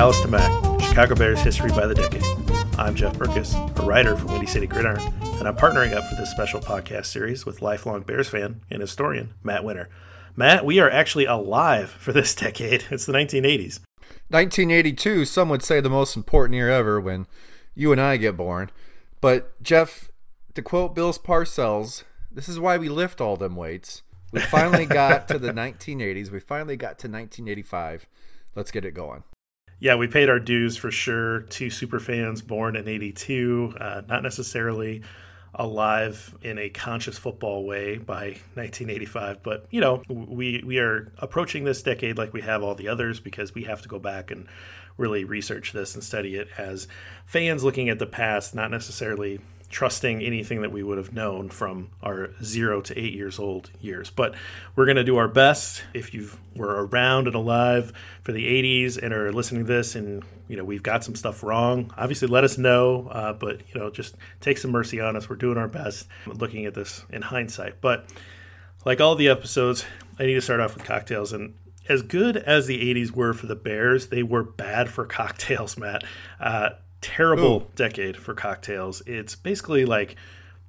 Halas to Mack, Chicago Bears History by the Decade. I'm Jeff Berckes, a writer for Windy City Gridiron, and I'm partnering up for this special podcast series with lifelong Bears fan and historian Matt Winter. Matt, we are actually alive for this decade. It's the 1980s. 1982, some would say the most important year ever when you and I get born. But, Jeff, to quote Bill's Parcells, this is why we lift all them weights. We finally got to the 1980s. We finally got to 1985 let's get it going. Yeah, we paid our dues for sure. Two super fans born in '82, uh, not necessarily alive in a conscious football way by 1985 but you know we we are approaching this decade like we have all the others because we have to go back and really research this and study it as fans looking at the past not necessarily trusting anything that we would have known from our zero to eight years old years. But we're going to do our best. If you were around and alive for the 80s and are listening to this and you know we've got some stuff wrong, obviously let us know. Uh, but you know just take some mercy on us. We're doing our best looking at this in hindsight. But like all the episodes, I need to start off with cocktails and. As good as the 80s were for the Bears, they were bad for cocktails, Matt. Uh, terrible Ooh. decade for cocktails. It's basically like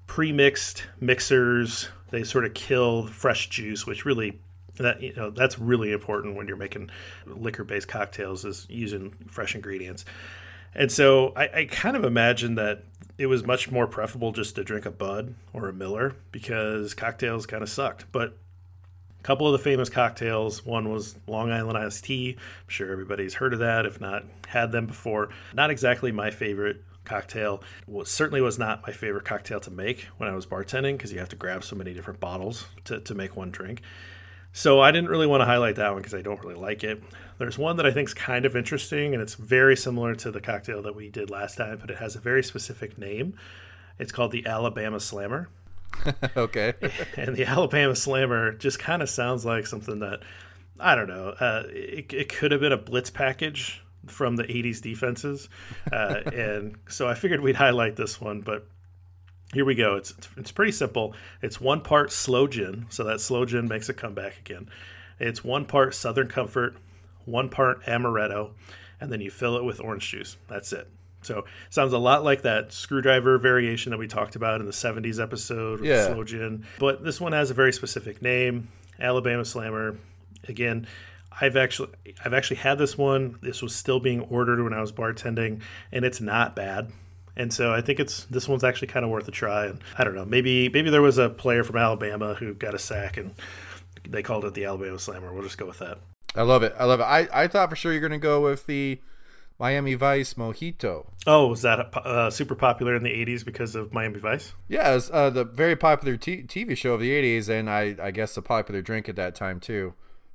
pre-mixed mixers. They sort of kill fresh juice, which really that you know that's really important when you're making liquor-based cocktails is using fresh ingredients. And so I, I kind of imagine that it was much more preferable just to drink a Bud or a Miller because cocktails kind of sucked. But a couple of the famous cocktails. One was Long Island iced tea. I'm sure everybody's heard of that, if not had them before. Not exactly my favorite cocktail. Well, certainly was not my favorite cocktail to make when I was bartending because you have to grab so many different bottles to, to make one drink. So I didn't really want to highlight that one because I don't really like it. There's one that I think is kind of interesting and it's very similar to the cocktail that we did last time, but it has a very specific name. It's called the Alabama Slammer. okay. and the Alabama Slammer just kind of sounds like something that I don't know. Uh, it, it could have been a blitz package from the 80s defenses. Uh, and so I figured we'd highlight this one, but here we go. It's, it's pretty simple. It's one part sloe gin, so that sloe gin makes a comeback again. It's one part Southern Comfort, one part amaretto, and then you fill it with orange juice. That's it. So sounds a lot like that screwdriver variation that we talked about in the 70s episode with yeah. sloe gin. But this one has a very specific name, Alabama Slammer. Again, I've actually I've actually had this one. This was still being ordered when I was bartending, and it's not bad. And so I think it's this one's actually kind of worth a try. And I don't know, maybe maybe there was a player from Alabama who got a sack and they called it the Alabama Slammer. We'll just go with that. I love it. I love it. I, I thought for sure you're going to go with the Miami Vice Mojito. Oh, was that uh, super popular in the 80s because of Miami Vice? Yeah, it was uh, the very popular t- TV show of the 80s, and I, I guess a popular drink at that time, too.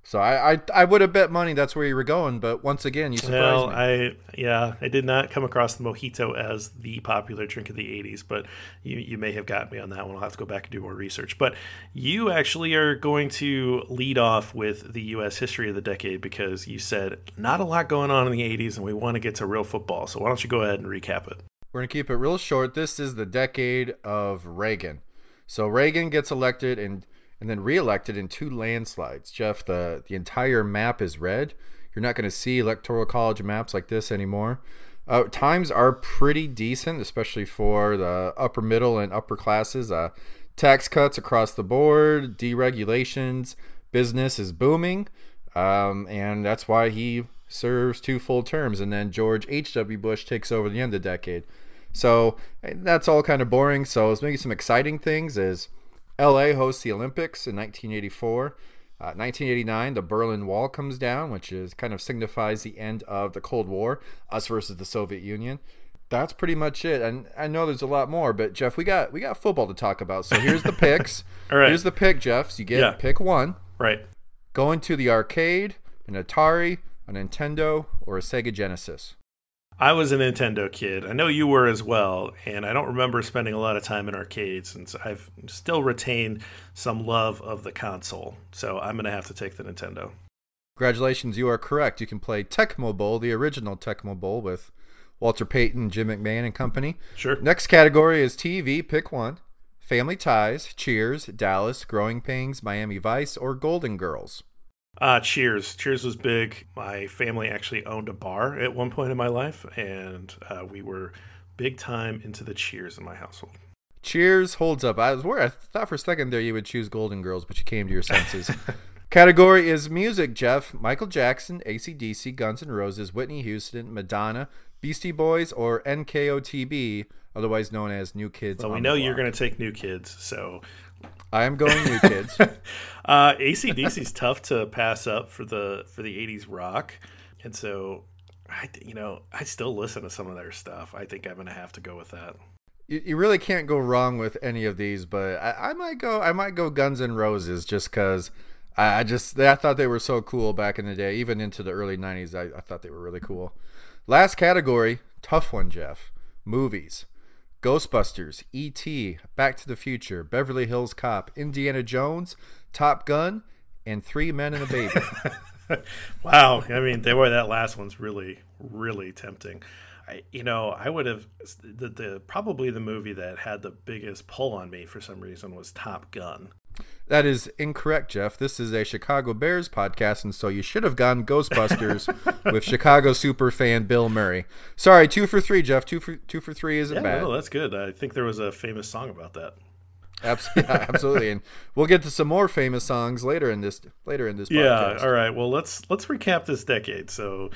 So I, I, I would have bet money that's where you were going, but once again, you surprised well, me. I yeah, I did not come across the mojito as the popular drink of the '80s, but you you may have got me on that one. I'll have to go back and do more research. But you actually are going to lead off with the U.S. history of the decade because you said not a lot going on in the '80s, and we want to get to real football. So why don't you go ahead and recap it? We're gonna keep it real short. This is the decade of Reagan. So Reagan gets elected and and then reelected in two landslides. Jeff, the, the entire map is red. You're not going to see electoral college maps like this anymore. Uh, times are pretty decent, especially for the upper middle and upper classes. Uh, tax cuts across the board, deregulations, business is booming, um, and that's why he serves two full terms, and then George H.W. Bush takes over the end of the decade. So eh, that's all kind of boring. So make some exciting things. Is LA hosts the Olympics in 1984. Uh, 1989, the Berlin Wall comes down, which is kind of signifies the end of the Cold War, us versus the Soviet Union. That's pretty much it. And I know there's a lot more, but Jeff, we got we got football to talk about. So here's the picks. All right. Here's the pick, Jeff. So you get Yeah. pick one. Right. Going to the arcade, an Atari, a Nintendo, or a Sega Genesis. I was a Nintendo kid. I know you were as well, and I don't remember spending a lot of time in arcades, and so I've still retained some love of the console. So I'm gonna have to take the Nintendo. Congratulations, you are correct. You can play Tecmo Bowl, the original Tecmo Bowl with Walter Payton, Jim McMahon, and company. Sure. Next category is TV. Pick one. Family Ties, Cheers, Dallas, Growing Pains, Miami Vice, or Golden Girls. Uh, Cheers. Cheers was big. My family actually owned a bar at one point in my life, and uh, we were big time into the Cheers in my household. Cheers holds up. I was worried. I thought for a second there you would choose Golden Girls, but you came to your senses. Category is music, Jeff. Michael Jackson, ACDC, Guns N' Roses, Whitney Houston, Madonna, Beastie Boys, or NKOTB, otherwise known as New Kids. Well, we know you're going to take new kids, so I am going New Kids. uh, ACDC's tough to pass up for the for the '80s rock, and so I, you know, I still listen to some of their stuff. I think I'm going to have to go with that. you, you really can't go wrong with any of these, but I, I might go. I might go Guns N' Roses just because I, I just I thought they were so cool back in the day, even into the early '90s. I, I thought they were really cool. Last category, tough one, Jeff. Movies. Ghostbusters, E.T., Back to the Future, Beverly Hills Cop, Indiana Jones, Top Gun, and Three Men and a Baby. Wow, I mean, they were that last one's really, really tempting. I, you know, I would have the, the probably the movie that had the biggest pull on me for some reason was Top Gun. That is incorrect, Jeff. This is a Chicago Bears podcast, and so you should have gone Ghostbusters with Chicago super fan Bill Murray. Sorry, two for three, Jeff. Two for two for three isn't Yeah, bad. no, that's good. I think there was a famous song about that. Abs- yeah, absolutely, and we'll get to some more famous songs later in this later in this Yeah. All right. Well, let's let's recap this decade. So,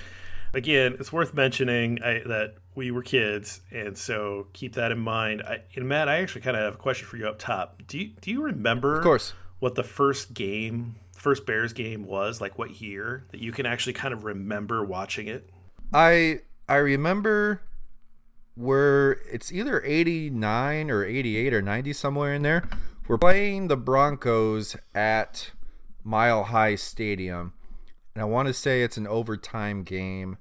again, it's worth mentioning I, that we were kids, and so keep that in mind. I, and Matt, I actually kind of have a question for you up top. Do you do you remember, Of course. what the first game, first Bears game was? Like what year that you can actually kind of remember watching it? I I remember where it's either 89 or 88 or 90 somewhere in there. We're playing the Broncos at Mile High Stadium. And I want to say it's an overtime game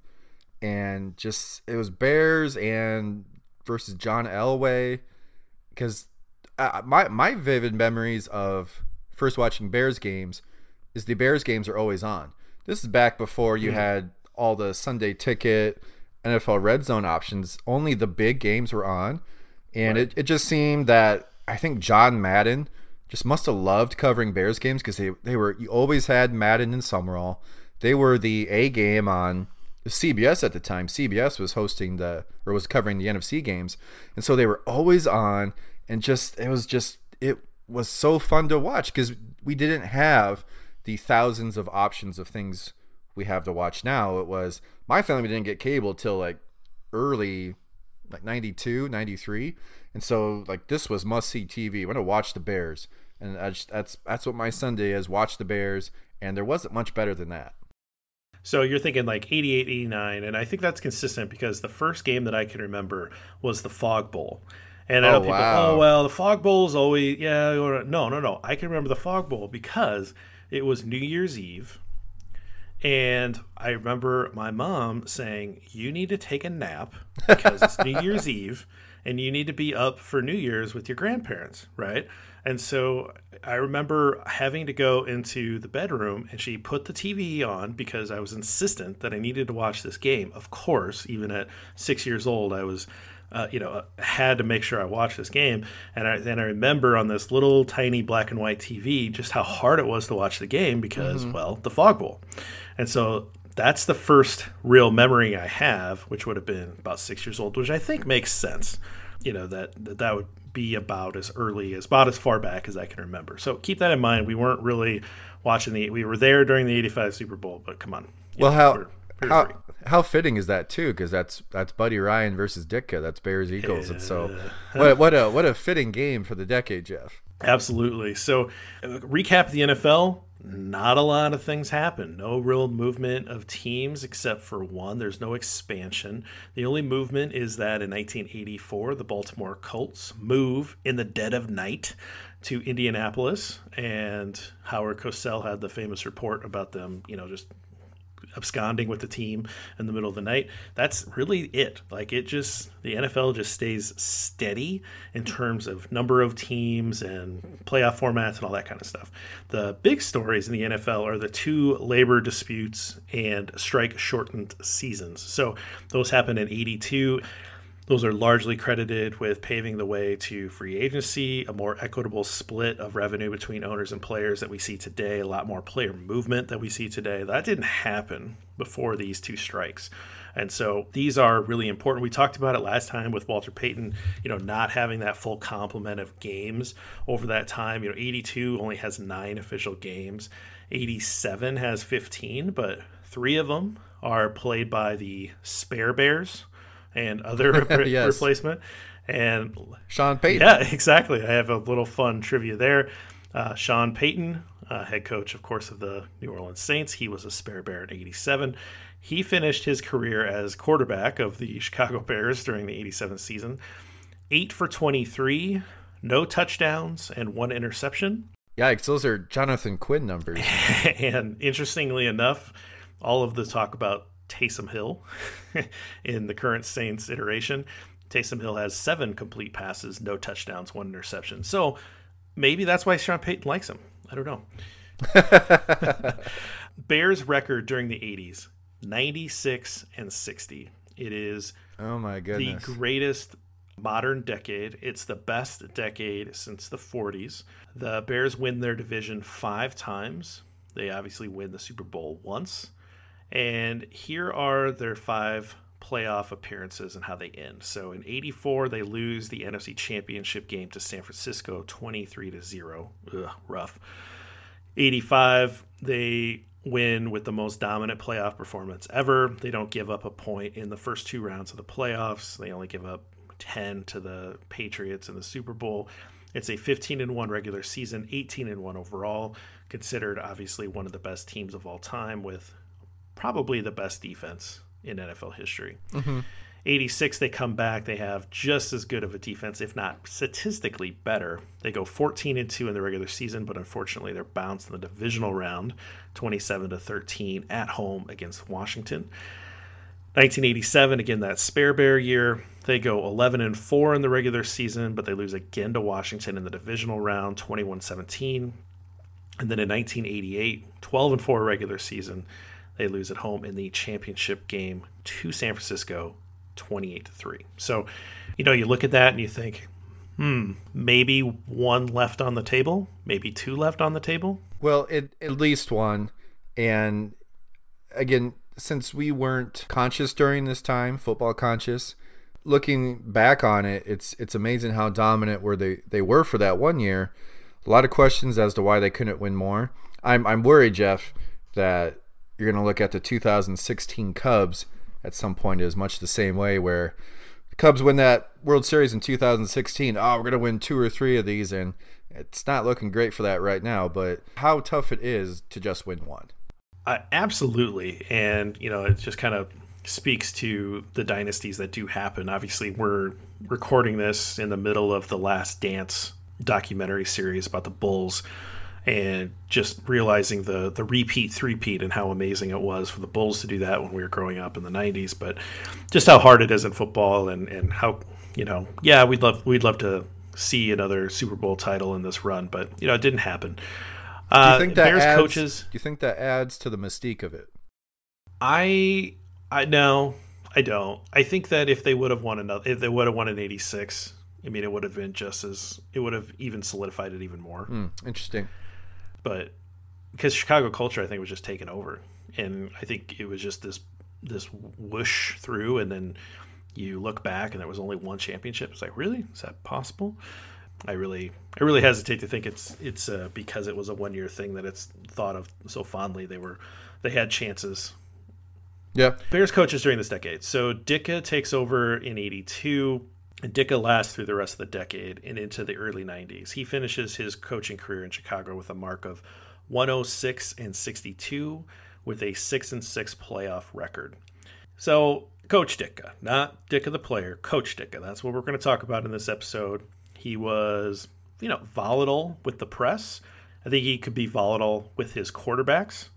and just it was Bears and versus John Elway because uh, my my vivid memories of first watching Bears games is the Bears games are always on. This is back before you had all the Sunday ticket, NFL red zone options. Only the big games were on. And it, it just seemed that I think John Madden just must have loved covering Bears games because they, they were you always had Madden and Summerall. They were the A game on CBS at the time. CBS was hosting the or was covering the NFC games. And so they were always on and just it was just it was so fun to watch because we didn't have the thousands of options of things we have to watch now. It was my family didn't get cable till like early like 92, 93. And so like this was must see TV. I'm to watch the Bears. And just, that's that's what my Sunday is, watch the Bears, and there wasn't much better than that. So you're thinking like 88, 89, and I think that's consistent because the first game that I can remember was the Fog Bowl. And I oh, know Oh, people, wow. oh, well, the Fog Bowl is always, yeah, or- no, no, no. I can remember the Fog Bowl because it was New Year's Eve. And I remember my mom saying, You need to take a nap because it's New Year's Eve and you need to be up for New Year's with your grandparents, right? And so I remember having to go into the bedroom and she put the TV on because I was insistent that I needed to watch this game. Of course, even at six years old, I was. Uh, you know, had to make sure I watched this game, and I, then I remember on this little tiny black and white TV just how hard it was to watch the game because, well, the fog bowl, and so that's the first real memory I have, which would have been about six years old, which I think makes sense. You know that that, that would be about as early as about as far back as I can remember. So keep that in mind. We weren't really watching the. We were there during the '85 Super Bowl, but come on. Well, know, how we're- how, free. how fitting is that too? Because that's that's Buddy Ryan versus Ditka. That's Bears Eagles. And so, what what a what a fitting game for the decade, Jeff. Absolutely. So, uh, recap the NFL. Not a lot of things happen. No real movement of teams except for one. There's no expansion. The only movement is that in 1984, the Baltimore Colts move in the dead of night to Indianapolis, and Howard Cosell had the famous report about them, you know, just absconding with the team in the middle of the night. That's really it. Like it just the NFL just stays steady in terms of number of teams and playoff formats and all that kind of stuff. The big stories in the NFL are the two labor disputes and strike shortened seasons. So those happened in 82 those are largely credited with paving the way to free agency, a more equitable split of revenue between owners and players that we see today, a lot more player movement that we see today. That didn't happen before these two strikes. And so these are really important. We talked about it last time with Walter Payton, you know, not having that full complement of games over that time. You know, 82 only has nine official games, 87 has 15, but three of them are played by the Spare Bears and other yes. replacement. And Sean Payton. Yeah, exactly. I have a little fun trivia there. Uh, Sean Payton, uh, head coach, of course, of the New Orleans Saints, he was a spare bear in 87. He finished his career as quarterback of the Chicago Bears during the 87 season. Eight for 23, no touchdowns, and one interception. Yikes, those are Jonathan Quinn numbers. and interestingly enough, all of the talk about Taysom Hill in the current Saints iteration. Taysom Hill has seven complete passes, no touchdowns, one interception. So maybe that's why Sean Payton likes him. I don't know. Bears record during the 80s 96 and 60. It is oh my goodness. the greatest modern decade. It's the best decade since the 40s. The Bears win their division 5 times. They obviously win the Super Bowl once. And here are their five playoff appearances and how they end. So in 84 they lose the NFC Championship game to San Francisco 23 to 0. Ugh, rough. 85 they win with the most dominant playoff performance ever. They don't give up a point in the first two rounds of the playoffs. They only give up 10 to the Patriots in the Super Bowl. It's a 15 and 1 regular season, 18 and 1 overall, considered obviously one of the best teams of all time with probably the best defense in NFL history. Mm-hmm. 86, they come back. They have just as good of a defense, if not statistically better. They go 14 and 2 in the regular season, but unfortunately, they're bounced in the divisional round 27 to 13 at home against Washington. 1987, again, that spare bear year. They go 11 and 4 in the regular season, but they lose again to Washington in the divisional round 21 17. And then in 1988, 12 and 4 regular season. They lose at home in the championship game to San Francisco, 28 to 3. So, you know, you look at that and you think, hmm, maybe one left on the table, maybe two left on the table. Well, it, at least one. And again, since we weren't conscious during this time, football conscious, looking back on it, it's it's amazing how dominant were they they were for that one year. A lot of questions as to why they couldn't win more. I'm I'm worried, Jeff, that you're going to look at the 2016 Cubs at some point is much the same way where the Cubs win that World Series in 2016. Oh, we're going to win two or three of these and it's not looking great for that right now, but how tough it is to just win one. Uh, absolutely. And, you know, it just kind of speaks to the dynasties that do happen. Obviously, we're recording this in the middle of the Last Dance documentary series about the Bulls and just realizing the the repeat three-peat and how amazing it was for the Bulls to do that when we were growing up in the 90s but just how hard it is in football and and how you know yeah we'd love we'd love to see another Super Bowl title in this run but you know it didn't happen. Uh, do you uh, think that Bears adds, coaches do you think that adds to the mystique of it? I I no I don't. I think that if they would have won another if they would have won an 86 I mean, it would have been just as it would have even solidified it even more. Mm, interesting but because Chicago culture, I think, was just taken over, and I think it was just this this whoosh through, and then you look back and there was only one championship. It's like, really, is that possible? I really, I really hesitate to think it's it's uh, because it was a one year thing that it's thought of so fondly. They were, they had chances Yeah. Bears coaches during this decade. So Ditka takes over in 82. And Ditka lasts through the rest of the decade and into the early 90s. He finishes his coaching career in Chicago with a mark of 106 and 62 with a 6 and 6 playoff record. So, Coach Dicka, not Ditka the player, Coach Dicka. That's what we're going to talk about in this episode. He was, you know, volatile with the press. I think he could be volatile with his quarterbacks.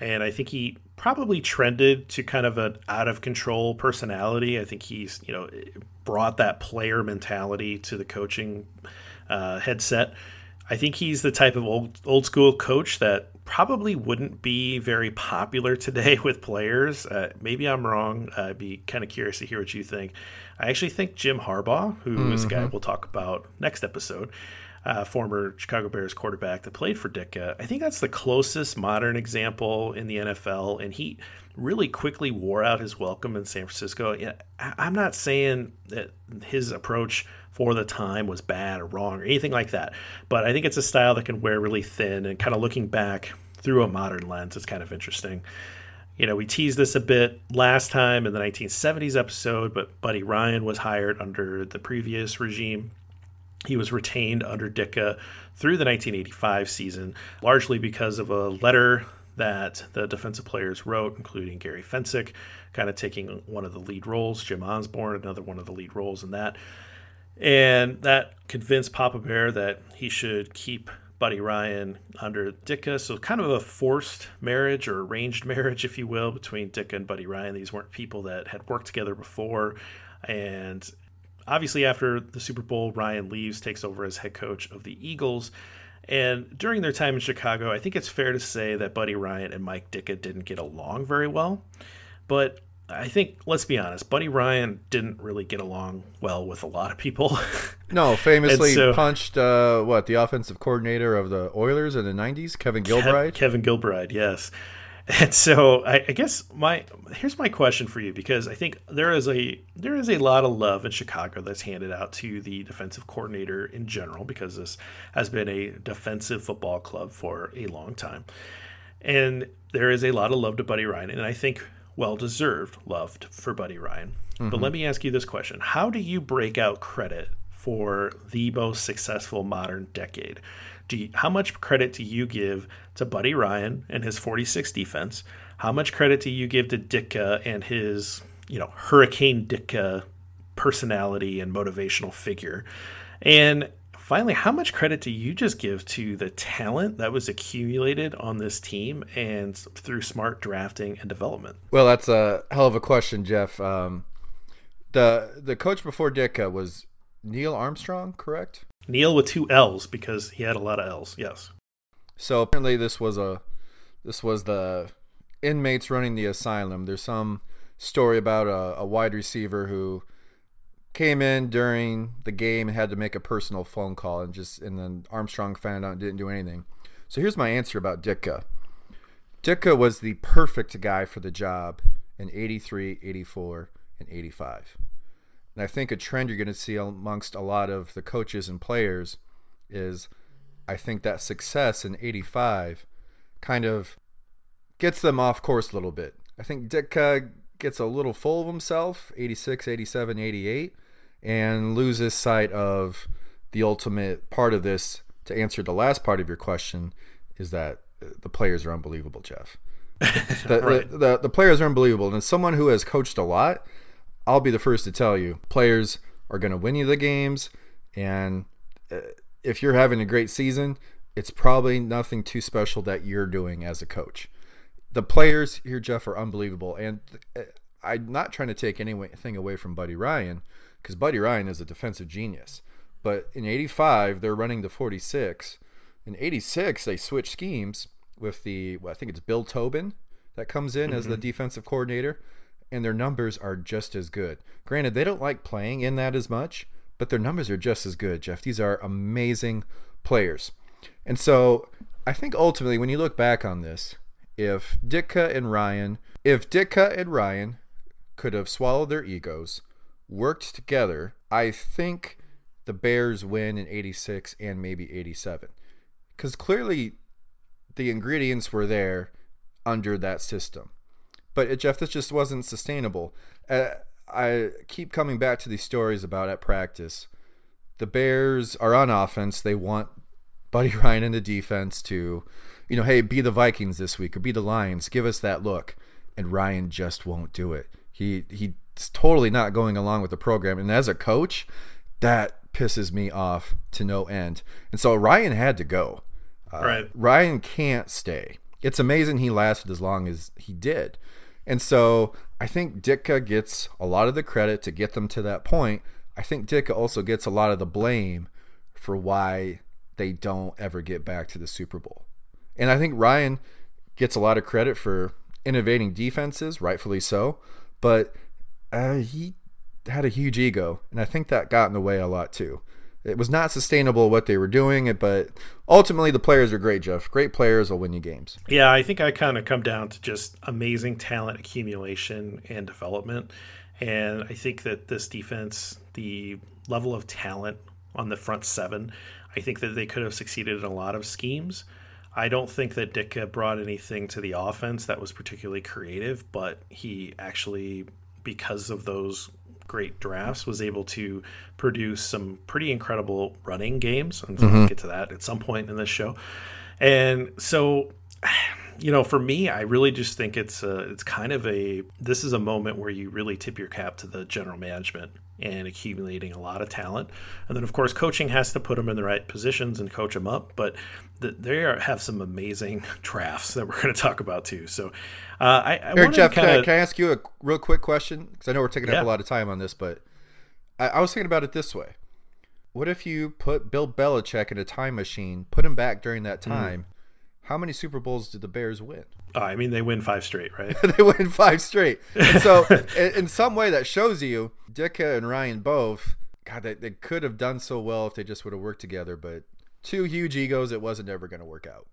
And I think he probably trended to kind of an out of control personality. I think he's, you know, brought that player mentality to the coaching uh, headset. I think he's the type of old old school coach that probably wouldn't be very popular today with players. Uh, maybe I'm wrong. I'd be kind of curious to hear what you think. I actually think Jim Harbaugh, who mm-hmm. is a guy mm-hmm. we'll talk about next episode, uh, former Chicago Bears quarterback that played for Ditka, I think that's the closest modern example in the NFL. And he really quickly wore out his welcome in San Francisco. I'm not saying that his approach for the time was bad or wrong or anything like that. But I think it's a style that can wear really thin and kind of looking back through a modern lens it's kind of interesting. You know, we teased this a bit last time in the 1970s episode, but Buddy Ryan was hired under the previous regime. He was retained under Ditka through the 1985 season, largely because of a letter that the defensive players wrote, including Gary Fencik, kind of taking one of the lead roles, Jim Osborne, another one of the lead roles in that. And that convinced Papa Bear that he should keep Buddy Ryan under Ditka. So, kind of a forced marriage or arranged marriage, if you will, between Ditka and Buddy Ryan. These weren't people that had worked together before. And obviously, after the Super Bowl, Ryan leaves, takes over as head coach of the Eagles. And during their time in Chicago, I think it's fair to say that Buddy Ryan and Mike Ditka didn't get along very well. But I think, let's be honest, Buddy Ryan didn't really get along well with a lot of people. no, famously so, punched uh, what the offensive coordinator of the Oilers in the '90s, Kevin Gilbride. Kev, Kevin Gilbride, yes. And so I, I, guess my here's my question for you because I think there is a there is a lot of love in Chicago that's handed out to the defensive coordinator in general because this has been a defensive football club for a long time, and there is a lot of love to Buddy Ryan, and I think well deserved loved for Buddy Ryan. Mm-hmm. But let me ask you this question How do you break out credit for the most successful modern decade? Do you, how much credit do you give to Buddy Ryan and his 46 defense? How much credit do you give to Ditka and his, you know, Hurricane Ditka personality and motivational figure? And finally, how much credit do you just give to the talent that was accumulated on this team and through smart drafting and development? Well, that's a hell of a question, Jeff. Um, the the coach before Ditka was Neill Armstrong, correct? Neill with two L's because he had a lot of L's. Yes. So apparently, this was a this was the inmates running the asylum. There's some story about a, a wide receiver who came in during the game and had to make a personal phone call and just and then Armstrong found out and didn't do anything. So here's my answer about Ditka. Ditka was the perfect guy for the job in 83, 84, and 85. And I think a trend you're going to see amongst a lot of the coaches and players is I think that success in 85 kind of gets them off course a little bit. I think Ditka gets a little full of himself, 86, 87, 88 and loses sight of the ultimate part of this to answer the last part of your question is that uh, the players are unbelievable, Jeff. The, right. the, the, the, players are unbelievable. And as someone who has coached a lot, I'll be the first to tell you players are going to win you the games. And uh, if you're having a great season, it's probably nothing too special that you're doing as a coach. The players here, Jeff, are unbelievable. And uh, I'm not trying to take anything away from Buddy Ryan because Buddy Ryan is a defensive genius. But in 85, they're running the 46. In 86, they switch schemes with the, well, I think it's Bill Tobin that comes in mm-hmm. as the mm-hmm. defensive coordinator, and their numbers are just as good. Granted, they don't like playing in that as much, but their numbers are just as good, Jeff. These are amazing players. And so I think ultimately, when you look back on this, if Ditka and Ryan, if Ditka and Ryan could have swallowed their egos, worked together, I think the Bears win in 86 and maybe 87. Because clearly the ingredients were there under that system. But it, Jeff, this just wasn't sustainable. Uh, I keep coming back to these stories about at practice. The Bears are on offense. They want Buddy Ryan in the defense to, you know, hey, be the Vikings this week or be the Lions. Give us that look. And Ryan just won't do it. He he's totally not going along with the program. And as a coach, that pisses me off to no end. And so Ryan had to go. Uh, right. Ryan can't stay. It's amazing he lasted as long as he did. And so I think Ditka gets a lot of the credit to get them to that point. I think Ditka also gets a lot of the blame for why they don't ever get back to the Super Bowl. And I think Ryan gets a lot of credit for innovating defenses, rightfully so, but uh, he had a huge ego, and I think that got in the way a lot too. It was not sustainable what they were doing, but ultimately the players are great, Jeff. Great players will win you games. Yeah, I think I kind of come down to just amazing talent accumulation and development. And I think that this defense, the level of talent on the front seven, I think that they could have succeeded in a lot of schemes. I don't think that Ditka brought anything to the offense that was particularly creative, but he actually, because of those great drafts, was able to produce some pretty incredible running games. And so mm-hmm. we'll get to that at some point in this show. And so, you know, for me, I really just think it's a, it's kind of a this is a moment where you really tip your cap to the general management and accumulating a lot of talent. And then, of course, coaching has to put them in the right positions and coach them up. But the, they are, have some amazing drafts that we're going to talk about too. So, uh, I, I Here, Jeff, kinda... can, I, can, I, ask you a real quick question? Because I know we're taking yeah. up a lot of time on this, but I, I was thinking about it this way. What if you put Bill Belichick in a time machine, put him back during that hmm. time? How many Super Bowls did the Bears win? Uh, I mean, they win five straight, right? they win five straight. And so, in, some way, that shows you Ditka and Ryan both. God, they, they could have done so well if they just would have worked together, but two huge egos, it wasn't ever going to work out.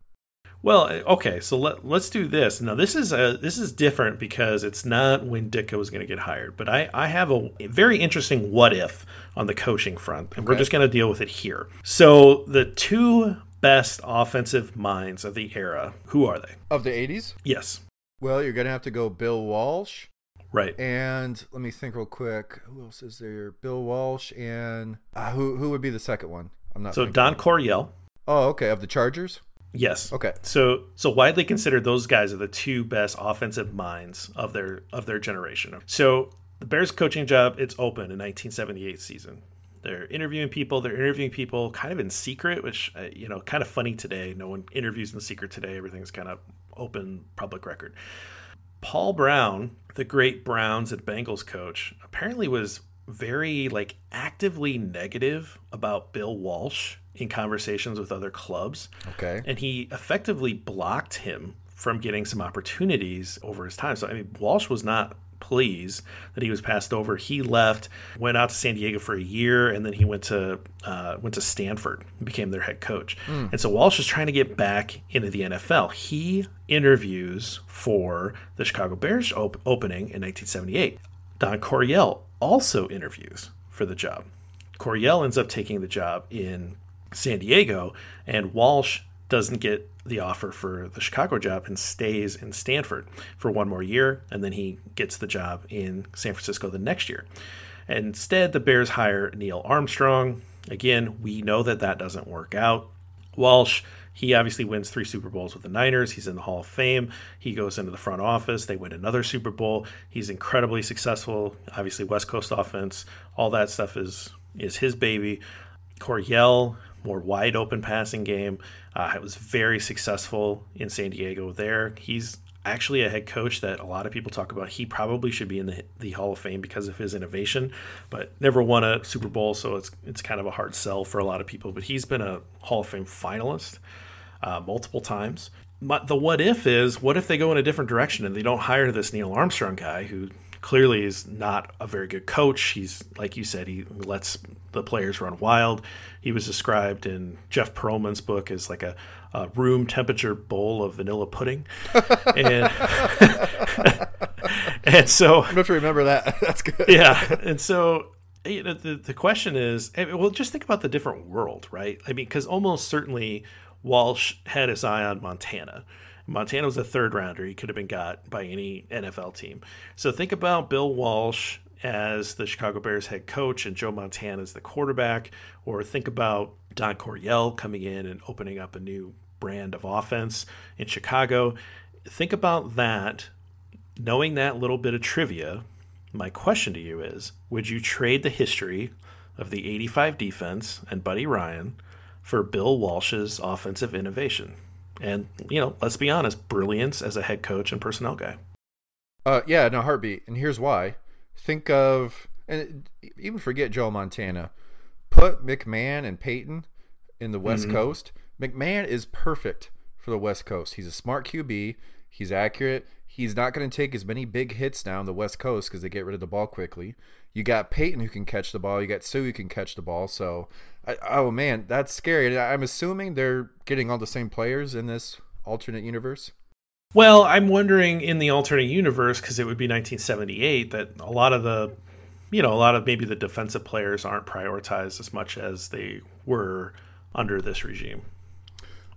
Well, okay, so let, let's do this. Now, this is a this is different because it's not when Ditka was going to get hired, but I, I have a very interesting what if on the coaching front, and okay. we're just going to deal with it here. So, the two best offensive minds of the era, who are they? Of the 80s? Yes. Well, you're going to have to go Bill Walsh. Right. And let me think real quick. Who else is there? Bill Walsh and uh, who who would be the second one? I'm not. So Don Coryell. Oh, okay. Of the Chargers. Yes. Okay. So so widely considered, those guys are the two best offensive minds of their of their generation. So the Bears coaching job it's open in 1978 season. They're interviewing people. They're interviewing people kind of in secret, which uh, you know, kind of funny today. No one interviews in secret today. Everything's kind of open, public record. Paul Brown, the great Browns and Bengals coach, apparently was very like actively negative about Bill Walsh in conversations with other clubs. Okay. And he effectively blocked him from getting some opportunities over his time. So I mean Walsh was not pleased that he was passed over. He left, went out to San Diego for a year, and then he went to uh, went to Stanford, became their head coach. Mm. And so Walsh is trying to get back into the NFL. He interviews for the Chicago Bears op- opening in 1978. Don Coryell also interviews for the job. Coryell ends up taking the job in San Diego, and Walsh doesn't get the offer for the Chicago job and stays in Stanford for one more year, and then he gets the job in San Francisco the next year. Instead, the Bears hire Neill Armstrong. Again, we know that that doesn't work out. Walsh, he obviously wins three Super Bowls with the Niners. He's in the Hall of Fame. He goes into the front office. They win another Super Bowl. He's incredibly successful. Obviously, West Coast offense, all that stuff is is his baby. Coryell, more wide open passing game. Uh, it was very successful in San Diego there. He's actually a head coach that a lot of people talk about. He probably should be in the, the Hall of Fame because of his innovation, but never won a Super Bowl, so it's it's kind of a hard sell for a lot of people. But he's been a Hall of Fame finalist uh, multiple times. But the what if is what if they go in a different direction and they don't hire this Neill Armstrong guy who clearly is not a very good coach. He's like you said, he lets the players run wild. He was described in Jeff Pearlman's book as like a, a room temperature bowl of vanilla pudding, and and so I'm going to remember that. That's good. yeah, and so you know, the the question is, well, just think about the different world, right? I mean, because almost certainly Walsh had his eye on Montana Montana was a third rounder. He could have been got by any NFL team. So think about Bill Walsh as the Chicago Bears head coach and Joe Montana as the quarterback, or think about Don Coryell coming in and opening up a new brand of offense in Chicago. Think about that, knowing that little bit of trivia. My question to you is Would you trade the history of the 85 defense and Buddy Ryan for Bill Walsh's offensive innovation? And, you know, let's be honest, brilliance as a head coach and personnel guy. Uh, yeah, no heartbeat. And here's why. Think of, and even forget Joe Montana. Put McMahon and Payton in the West mm-hmm. Coast. McMahon is perfect for the West Coast. He's a smart QB. He's accurate. He's not going to take as many big hits down the West Coast because they get rid of the ball quickly. You got Payton who can catch the ball. You got Suhey who can catch the ball. So, I, oh man, that's scary. I'm assuming they're getting all the same players in this alternate universe. Well, I'm wondering in the alternate universe because it would be 1978 that a lot of the, you know, a lot of maybe the defensive players aren't prioritized as much as they were under this regime.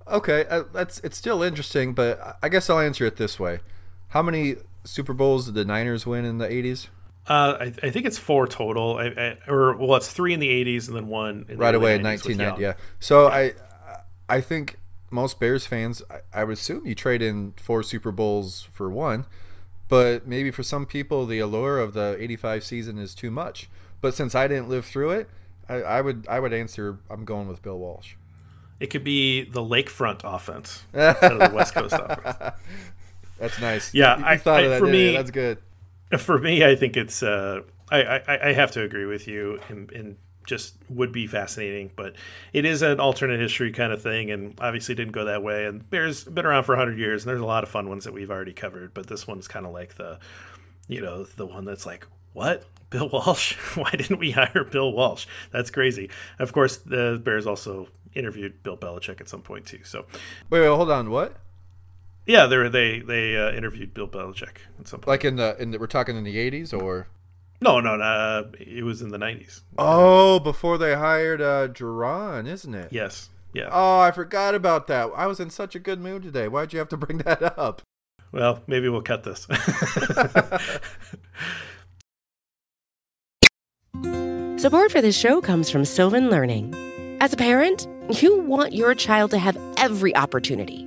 Okay, uh, that's it's still interesting, but I guess I'll answer it this way: How many Super Bowls did the Niners win in the 80s? Uh, I, I, think it's four total, I, I, or well, it's three in the '80s and then one right away in 1990. Yeah. So yeah. I, I think most Bears fans, I, I would assume you trade in four Super Bowls for one, but maybe for some people the allure of the '85 season is too much. But since I didn't live through it, I, I would I would answer I'm going with Bill Walsh. It could be the lakefront offense instead of the West Coast offense. That's nice. Yeah, you, you I thought of that. For me, that's good for me, I think it's. Uh, I, I, I have to agree with you, and, and just would be fascinating. But it is an alternate history kind of thing, and obviously didn't go that way. And Bears been around for hundred years, and there's a lot of fun ones that we've already covered. But this one's kind of like the, you know, the one that's like, what Bill Walsh? Why didn't we hire Bill Walsh? That's crazy. Of course, the Bears also interviewed Bill Belichick at some point too. So, wait, wait hold on, what? Yeah, they they they uh, interviewed Bill Belichick at some point. Like in the in the, we're talking in the eighties or no no no uh, it was in the nineties. Oh, before they hired uh Jauron, isn't it? Yes. Yeah. Oh, I forgot about that. I was in such a good mood today. Why'd you have to bring that up? Well, maybe we'll cut this. Support for this show comes from Sylvan Learning. As a parent, you want your child to have every opportunity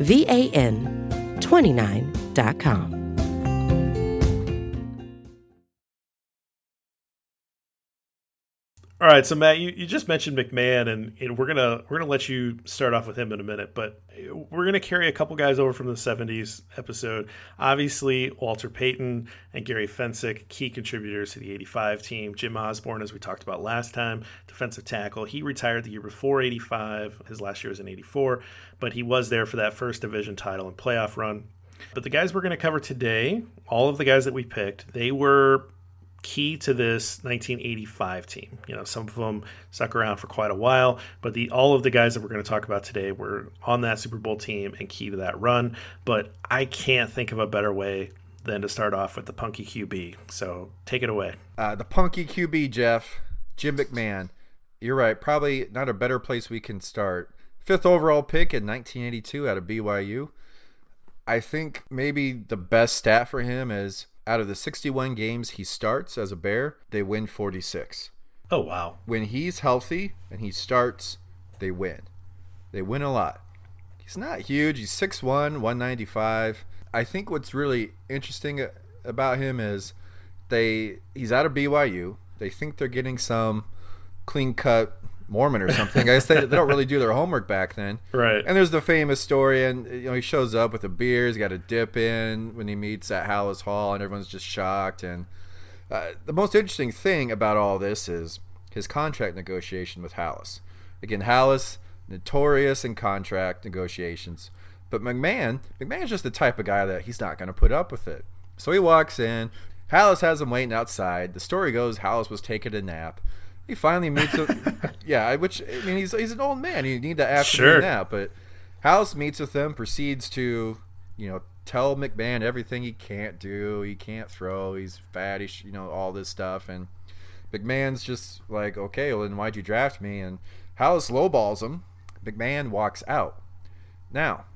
VAN29.com. All right, so Matt, you, you just mentioned McMahon, and, and, we're gonna we're gonna let you start off with him in a minute, but we're gonna carry a couple guys over from the '70s episode. Obviously, Walter Payton and Gary Fencik, key contributors to the '85 team. Jim Osborne, as we talked about last time, defensive tackle. He retired the year before '85. His last year was in '84, but he was there for that first division title and playoff run. But the guys we're going to cover today, all of the guys that we picked, they were key to this 1985 team. You know, some of them stuck around for quite a while, but the all of the guys that we're going to talk about today were on that Super Bowl team and key to that run. But I can't think of a better way than to start off with the punky QB. So take it away. Uh, the punky QB, Jeff, Jim McMahon. You're right. Probably not a better place we can start. Fifth overall pick in 1982 out of BYU. I think maybe the best stat for him is out of the 61 games he starts as a Bear, they win 46. Oh, wow. When he's healthy and he starts, they win. They win a lot. He's not huge. He's 6'1, 195. I think what's really interesting about him is they he's out of BYU. They think they're getting some clean cut Mormon or something. I guess they, they don't really do their homework back then. Right. And there's the famous story, and you know he shows up with a beer. He's got a dip in when he meets at Halas Hall, and everyone's just shocked. And uh, the most interesting thing about all this is his contract negotiation with Halas. Again, Halas notorious in contract negotiations, but McMahon McMahon's just the type of guy that he's not going to put up with it. So he walks in. Halas has him waiting outside. The story goes Halas was taking a nap. He finally meets yeah, which I mean, he's he's an old man. You need to ask Sure. him nap, but Halas meets with him, proceeds to you know tell McMahon everything he can't do. He can't throw. He's fat. He's you know all this stuff, and McMahon's just like, okay, well then why'd you draft me? And Halas lowballs him. McMahon walks out. Now,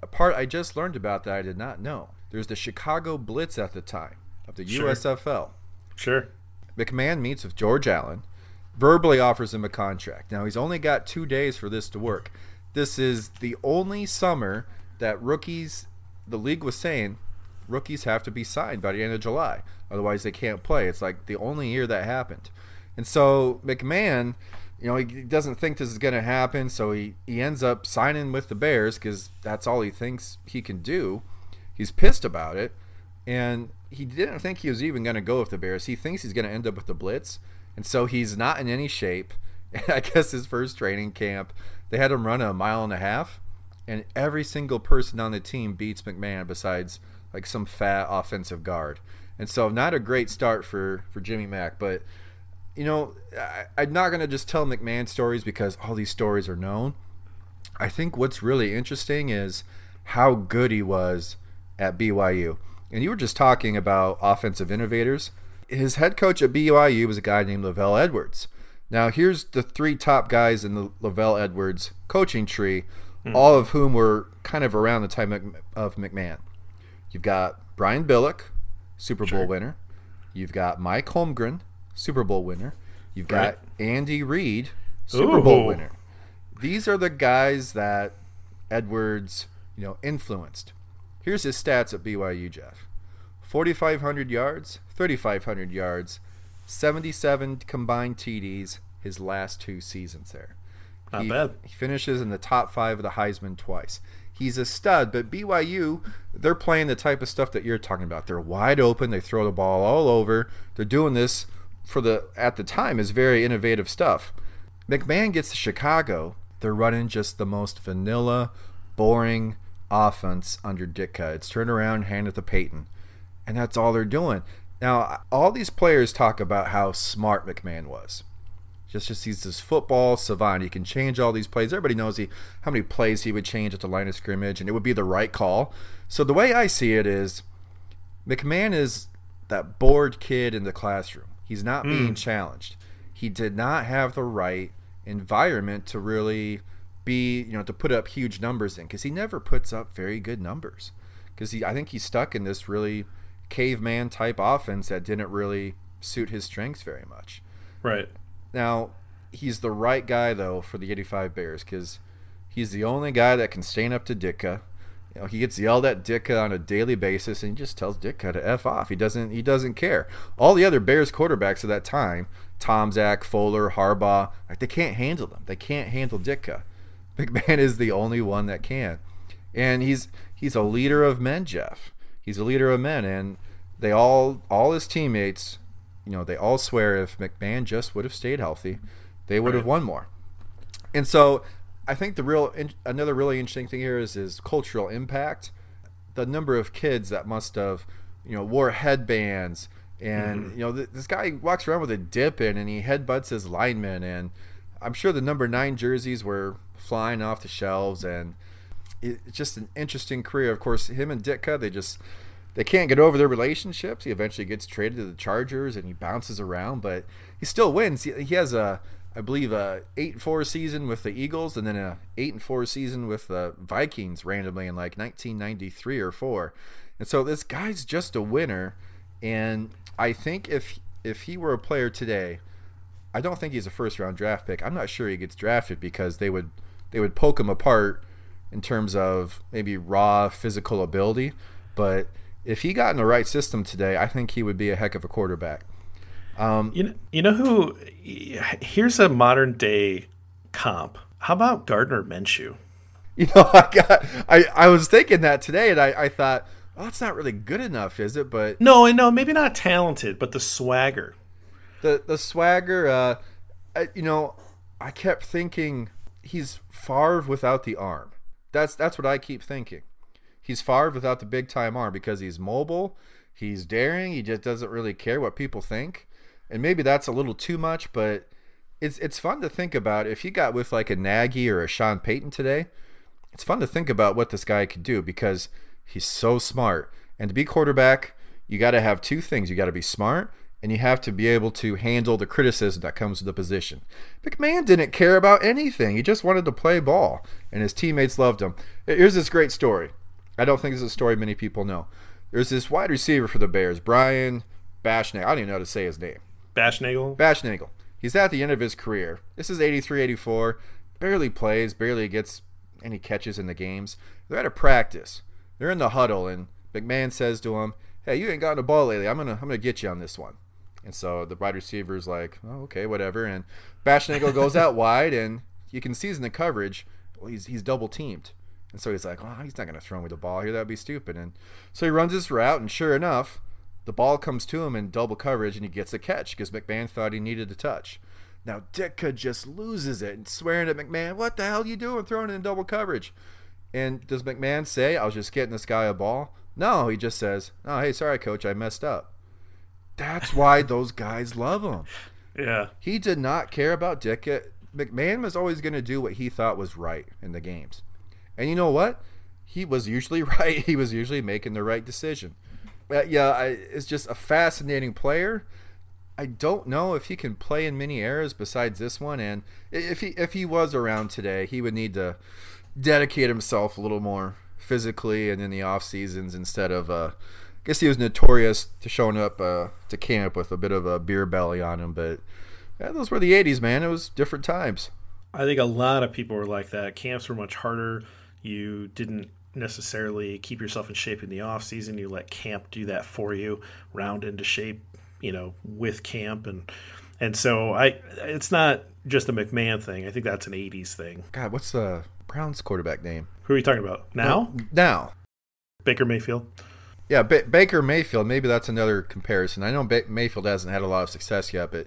a part I just learned about that I did not know. There's the Chicago Blitz at the time of the Sure. USFL. Sure. McMahon meets with George Allen, verbally offers him a contract. Now he's only got two days for this to work. This is the only summer that rookies, the league was saying, rookies have to be signed by the end of July, otherwise they can't play. It's like the only year that happened, and so McMahon, you know, he doesn't think this is going to happen, so he he ends up signing with the Bears because that's all he thinks he can do. He's pissed about it, and he didn't think he was even going to go with the Bears. He thinks he's going to end up with the Blitz, and so he's not in any shape. And I guess his first training camp, they had him run a mile and a half, and every single person on the team beats McMahon besides like some fat offensive guard. And so not a great start for for Jimmy Mack, but you know, I, I'm not going to just tell McMahon stories because all these stories are known. I think what's really interesting is how good he was at BYU. And you were just talking about offensive innovators. His head coach at BYU was a guy named LaVell Edwards. Now, here's the three top guys in the LaVell Edwards coaching tree, hmm. all of whom were kind of around the time of- McMahon. You've got Brian Billick, Super Bowl winner. You've got Mike Holmgren, Super Bowl winner. You've got Right. Andy Reid, Super Bowl winner. These are the guys that Edwards, you know, influenced. Here's his stats at BYU, Jeff. 4,500 yards, 3,500 yards, 77 combined TDs his last two seasons there. Not he, bad. He finishes in the top five of the Heisman twice. He's a stud, but BYU, they're playing the type of stuff that you're talking about. They're wide open. They throw the ball all over. They're doing this for the at the time is very innovative stuff. McMahon gets to Chicago. They're running just the most vanilla, boring offense under Ditka. It's turn around, hand it to Payton, and that's all they're doing. Now, all these players talk about how smart McMahon was. Just, just he's this football savant. He can change all these plays. Everybody knows he how many plays he would change at the line of scrimmage, and it would be the right call. So the way I see it is, McMahon is that bored kid in the classroom. He's not hmm. being challenged. He did not have the right environment to really be, you know, to put up huge numbers in because he never puts up very good numbers. Because he, I think he's stuck in this really caveman type offense that didn't really suit his strengths very much. Right. Now, he's the right guy though for the 85 Bears because he's the only guy that can stand up to Ditka. You know, he gets yelled at Ditka on a daily basis, and he just tells Ditka to f off. He doesn't. He doesn't care. All the other Bears quarterbacks at that time, Tomczak, Fuller, Harbaugh, like they can't handle them. They can't handle Ditka. McMahon is the only one that can, and he's he's a leader of men, Jeff. He's a leader of men, and they all all his teammates, you know, they all swear if McMahon just would have stayed healthy, they would have won more. And so, I think the real in, another really interesting thing here is is cultural impact. The number of kids that must have, you know, wore headbands, and mm-hmm. you know, th- this guy walks around with a dip in, and he headbutts his lineman, and I'm sure the number nine jerseys were flying off the shelves, and it's just an interesting career. Of course, him and Ditka, they just they can't get over their relationships. He eventually gets traded to the Chargers, and he bounces around, but he still wins. He, he has a, I believe, a eight four season with the Eagles, and then a eight and four season with the Vikings randomly in like 1993 or four. And so this guy's just a winner, and I think if if he were a player today, I don't think he's a first round draft pick. I'm not sure he gets drafted because they would they would poke him apart in terms of maybe raw physical ability. but if he got in the right system today, I think he would be a heck of a quarterback. Um, you know, you know who? Here's a modern day comp. How about Gardner Minshew? You know, I got I, I was thinking that today, and I, I thought, well, that's not really good enough, is it? But no, and no, maybe not talented, but the swagger, the the swagger. Uh, I, you know, I kept thinking he's Favre without the arm. That's that's what I keep thinking. He's Favre without the big time arm because he's mobile, he's daring, he just doesn't really care what people think. And maybe that's a little too much, but it's it's fun to think about if you got with like a Nagy or a Sean Payton today. It's fun to think about what this guy could do because he's so smart. And to be quarterback, you got to have two things. You got to be smart and you have to be able to handle the criticism that comes with the position. McMahon didn't care about anything. He just wanted to play ball, and his teammates loved him. Here's this great story. I don't think this is a story many people know. There's this wide receiver for the Bears, Brian Baschnagel. I don't even know how to say his name. Bashnagel? Bashnagel. He's at the end of his career. This is 83 84. Barely plays, barely gets any catches in the games. They're at a practice. They're in the huddle, and McMahon says to him, Hey, you ain't gotten a ball lately. I'm gonna I'm gonna get you on this one. And so the wide receiver's like, oh, okay, whatever. And Baschnagel goes out wide, and you can see in the coverage, well, he's he's double teamed. And so he's like, oh, he's not going to throw me the ball here. That'd be stupid. And so he runs his route, and sure enough, the ball comes to him in double coverage, and he gets a catch because McMahon thought he needed the touch. Now Ditka just loses it and swearing at McMahon, "What the hell are you doing, throwing it in double coverage?" And does McMahon say, "I was just getting this guy a ball"? No, he just says, "Oh, hey, sorry, coach, I messed up." That's why those guys love him. Yeah, he did not care about Ditka. McMahon was always going to do what he thought was right in the games. And you know what? He was usually right. He was usually making the right decision. But yeah, I, it's just a fascinating player. I don't know if he can play in many eras besides this one. And if he if he was around today, he would need to dedicate himself a little more physically and in the off seasons instead of. Uh, guess he was notorious to showing up uh, to camp with a bit of a beer belly on him, but yeah, those were the '80s, man. It was different times. I think a lot of people were like that. Camps were much harder you didn't necessarily keep yourself in shape in the off season. You let camp do that for you, round into shape, you know, with camp and and so I it's not just a McMahon thing. I think that's an 80s thing. God, what's the Browns quarterback name? Who are you talking about? Now? now. Baker Mayfield. Yeah, ba- Baker Mayfield. Maybe that's another comparison. I know ba- Mayfield hasn't had a lot of success yet, but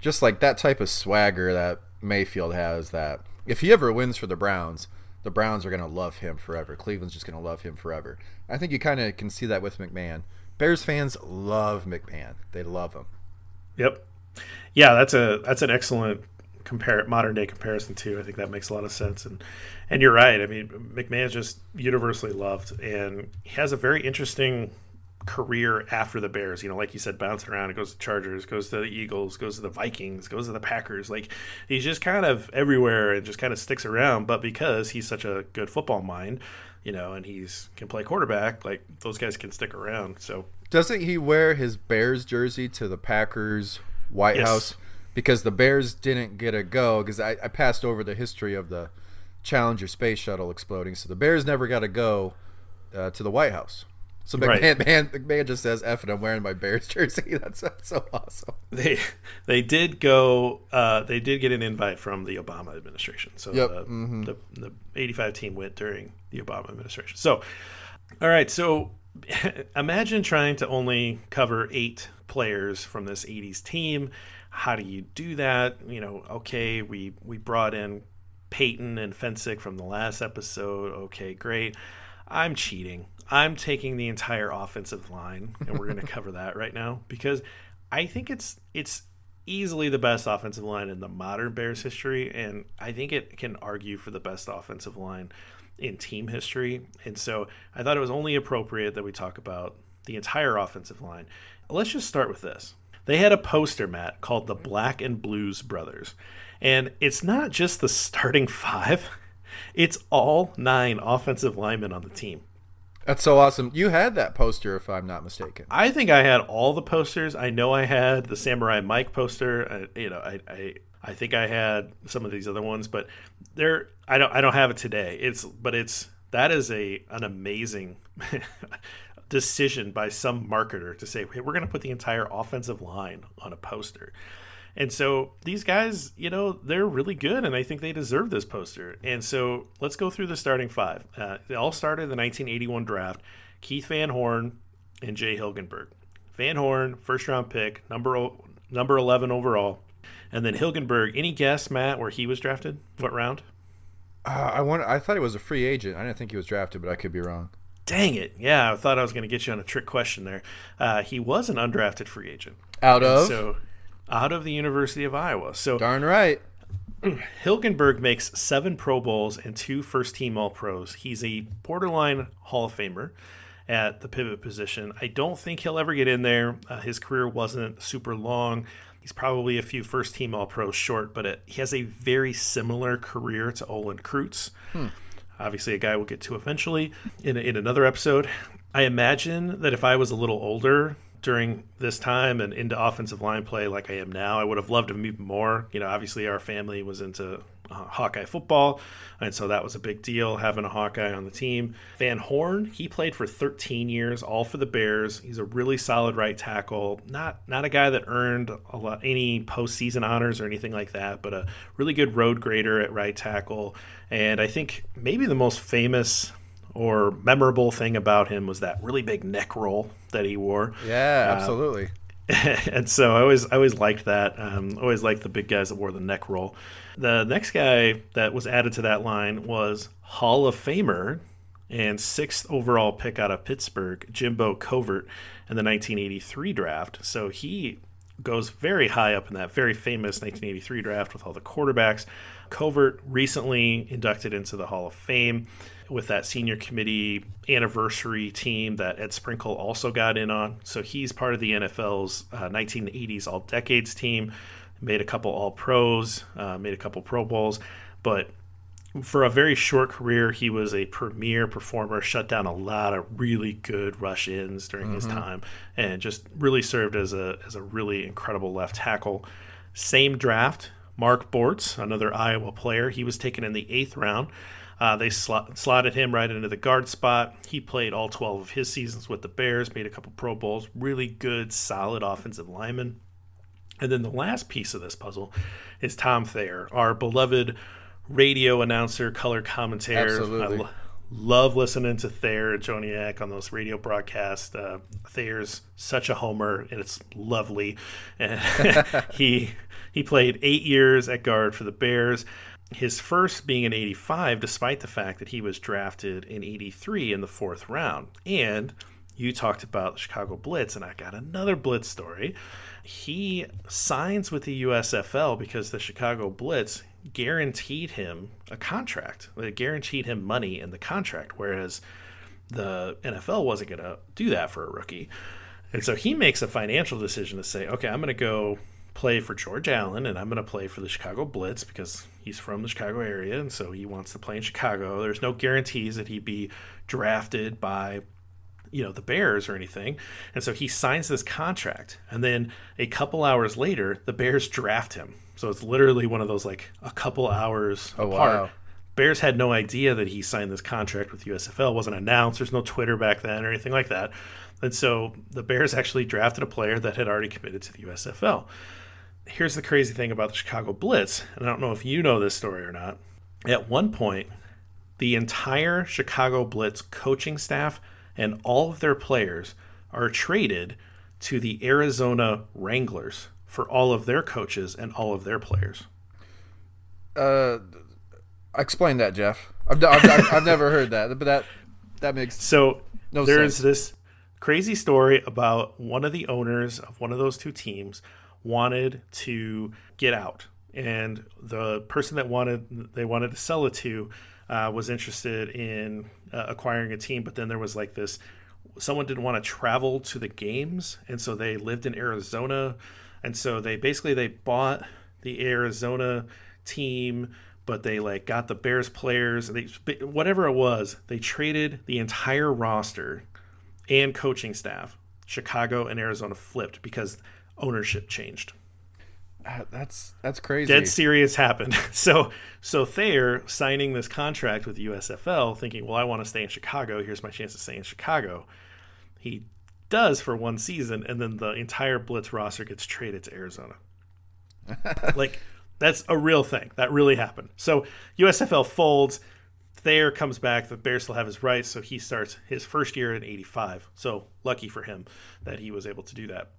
just like that type of swagger that Mayfield has, that if he ever wins for the Browns, the Browns are going to love him forever. Cleveland's just going to love him forever. I think you kind of can see that with McMahon. Bears fans love McMahon. They love him. Yep. Yeah, that's a that's an excellent compare modern day comparison too. I think that makes a lot of sense. And and you're right. I mean, McMahon's just universally loved, and he has a very interesting career after the Bears. You know, like you said, bouncing around. It goes to Chargers, goes to the Eagles, goes to the Vikings, goes to the Packers. Like he's just kind of everywhere and just kind of sticks around. But because he's such a good football mind, you know, and he's can play quarterback, like those guys can stick around. So doesn't he wear his Bears jersey to the Packers White yes. House? Because the Bears didn't get a go because I, I passed over the history of the Challenger space shuttle exploding. So the Bears never got a go uh, to the White House. So McMahon, right. man, McMahon just says, "F it, I'm wearing my Bears jersey." That's, that's so awesome. They they did go. Uh, they did get an invite from the Obama administration. So yep. the, mm-hmm. the the 85 team went during the Obama administration. So, all right. So imagine trying to only cover eight players from this 80s team. How do you do that? You know, okay, we we brought in Payton and Fencik from the last episode. Okay, great. I'm cheating. I'm taking the entire offensive line, and we're going to cover that right now because I think it's it's easily the best offensive line in the modern Bears history, and I think it can argue for the best offensive line in team history. And so I thought it was only appropriate that we talk about the entire offensive line. Let's just start with this. They had a poster, Matt, called the Black and Blues Brothers. And it's not just the starting five, it's all nine offensive linemen on the team. That's so awesome. You had that poster, if I'm not mistaken. I think I had all the posters. I know I had the Samurai Mike poster. I, you know, I, I I think I had some of these other ones, but there I don't I don't have it today. It's but it's that is a an amazing decision by some marketer to say, hey, we're going to put the entire offensive line on a poster. And so these guys, you know, they're really good, and I think they deserve this poster. And so let's go through the starting five. Uh, they all started the 1981 draft. Keith Van Horn and Jay Hilgenberg. Van Horn, first round pick, number number 11 overall. And then Hilgenberg, any guess, Matt, where he was drafted? What round? Uh, I want. I thought he was a free agent. I didn't think he was drafted, but I could be wrong. Dang it! Yeah, I thought I was going to get you on a trick question there. Uh, he was an undrafted free agent. Out of so out of the University of Iowa. So darn right. Hilgenberg makes seven Pro Bowls and two first team All Pros. He's a borderline Hall of Famer at the pivot position. I don't think he'll ever get in there. Uh, his career wasn't super long. He's probably a few first team All Pros short, but it, he has a very similar career to Olin Kreutz. Hmm. Obviously, a guy we'll get to eventually in, in another episode. I imagine that if I was a little older, during this time and into offensive line play like I am now. I would have loved to move more. You know, obviously our family was into uh, Hawkeye football, and so that was a big deal having a Hawkeye on the team. Van Horn, he played for 13 years, all for the Bears. He's a really solid right tackle. Not not a guy that earned a lot any postseason honors or anything like that, but a really good road grader at right tackle. And I think maybe the most famous or memorable thing about him was that really big neck roll that he wore. Yeah, uh, absolutely. and so I always I always liked that. Um, always liked the big guys that wore the neck roll. The next guy that was added to that line was Hall of Famer and sixth overall pick out of Pittsburgh, Jimbo Covert, in the 1983 draft. So he goes very high up in that very famous 1983 draft with all the quarterbacks. Covert recently inducted into the Hall of Fame with that senior committee anniversary team that Ed Sprinkle also got in on. So he's part of the NFL's uh, 1980s All Decades team. Made a couple All Pros, uh, made a couple Pro Bowls, but for a very short career, he was a premier performer, shut down a lot of really good rush ins during mm-hmm. his time, and just really served as a as a really incredible left tackle. Same draft, Mark Bortz, another Iowa player, he was taken in the eighth round. Uh, they slotted him right into the guard spot. He played all 12 of his seasons with the Bears, made a couple Pro Bowls, really good, solid offensive lineman. And then the last piece of this puzzle is Tom Thayer, our beloved radio announcer, color commentator. Absolutely. love listening to Thayer and Joniak on those radio broadcasts. Uh, Thayer's such a homer, and it's lovely. And he he played eight years at guard for the Bears his first being in 85, despite the fact that he was drafted in 83 in the fourth round. And you talked about the Chicago Blitz, and I got another Blitz story. He signs with the USFL because the Chicago Blitz guaranteed him a contract. They guaranteed him money in the contract, whereas the NFL wasn't going to do that for a rookie. And so he makes a financial decision to say, okay, I'm going to go play for George Allen and I'm going to play for the Chicago Blitz because he's from the Chicago area and so he wants to play in Chicago. There's no guarantees that he'd be drafted by you know the Bears or anything. And so he signs this contract and then a couple hours later the Bears draft him. So it's literally one of those like a couple hours oh, apart. Wow. Bears had no idea that he signed this contract with USFL. It wasn't announced. There's no Twitter back then or anything like that. And so the Bears actually drafted a player that had already committed to the USFL here's the crazy thing about the Chicago Blitz, and I don't know if you know this story or not. At one point, the entire Chicago Blitz coaching staff and all of their players are traded to the Arizona Wranglers for all of their coaches and all of their players. Uh, explain that, Jeff. I've, I've, I've never heard that, but that that makes so. No there's sense. this crazy story about one of the owners of one of those two teams wanted to get out, and the person that wanted they wanted to sell it to uh, was interested in uh, acquiring a team, but then there was like this someone didn't want to travel to the games, and so they lived in Arizona, and so they basically they bought the Arizona team but they like got the Bears players they whatever it was they traded the entire roster and coaching staff Chicago and Arizona flipped because ownership changed. Uh, that's that's crazy. Dead serious happened. So so Thayer signing this contract with USFL, thinking, well, I want to stay in Chicago. Here's my chance to stay in Chicago. He does for one season, and then the entire Blitz roster gets traded to Arizona. like that's a real thing. That really happened. So USFL folds. Thayer comes back. The Bears still have his rights, so he starts his first year in '85. So lucky for him that he was able to do that.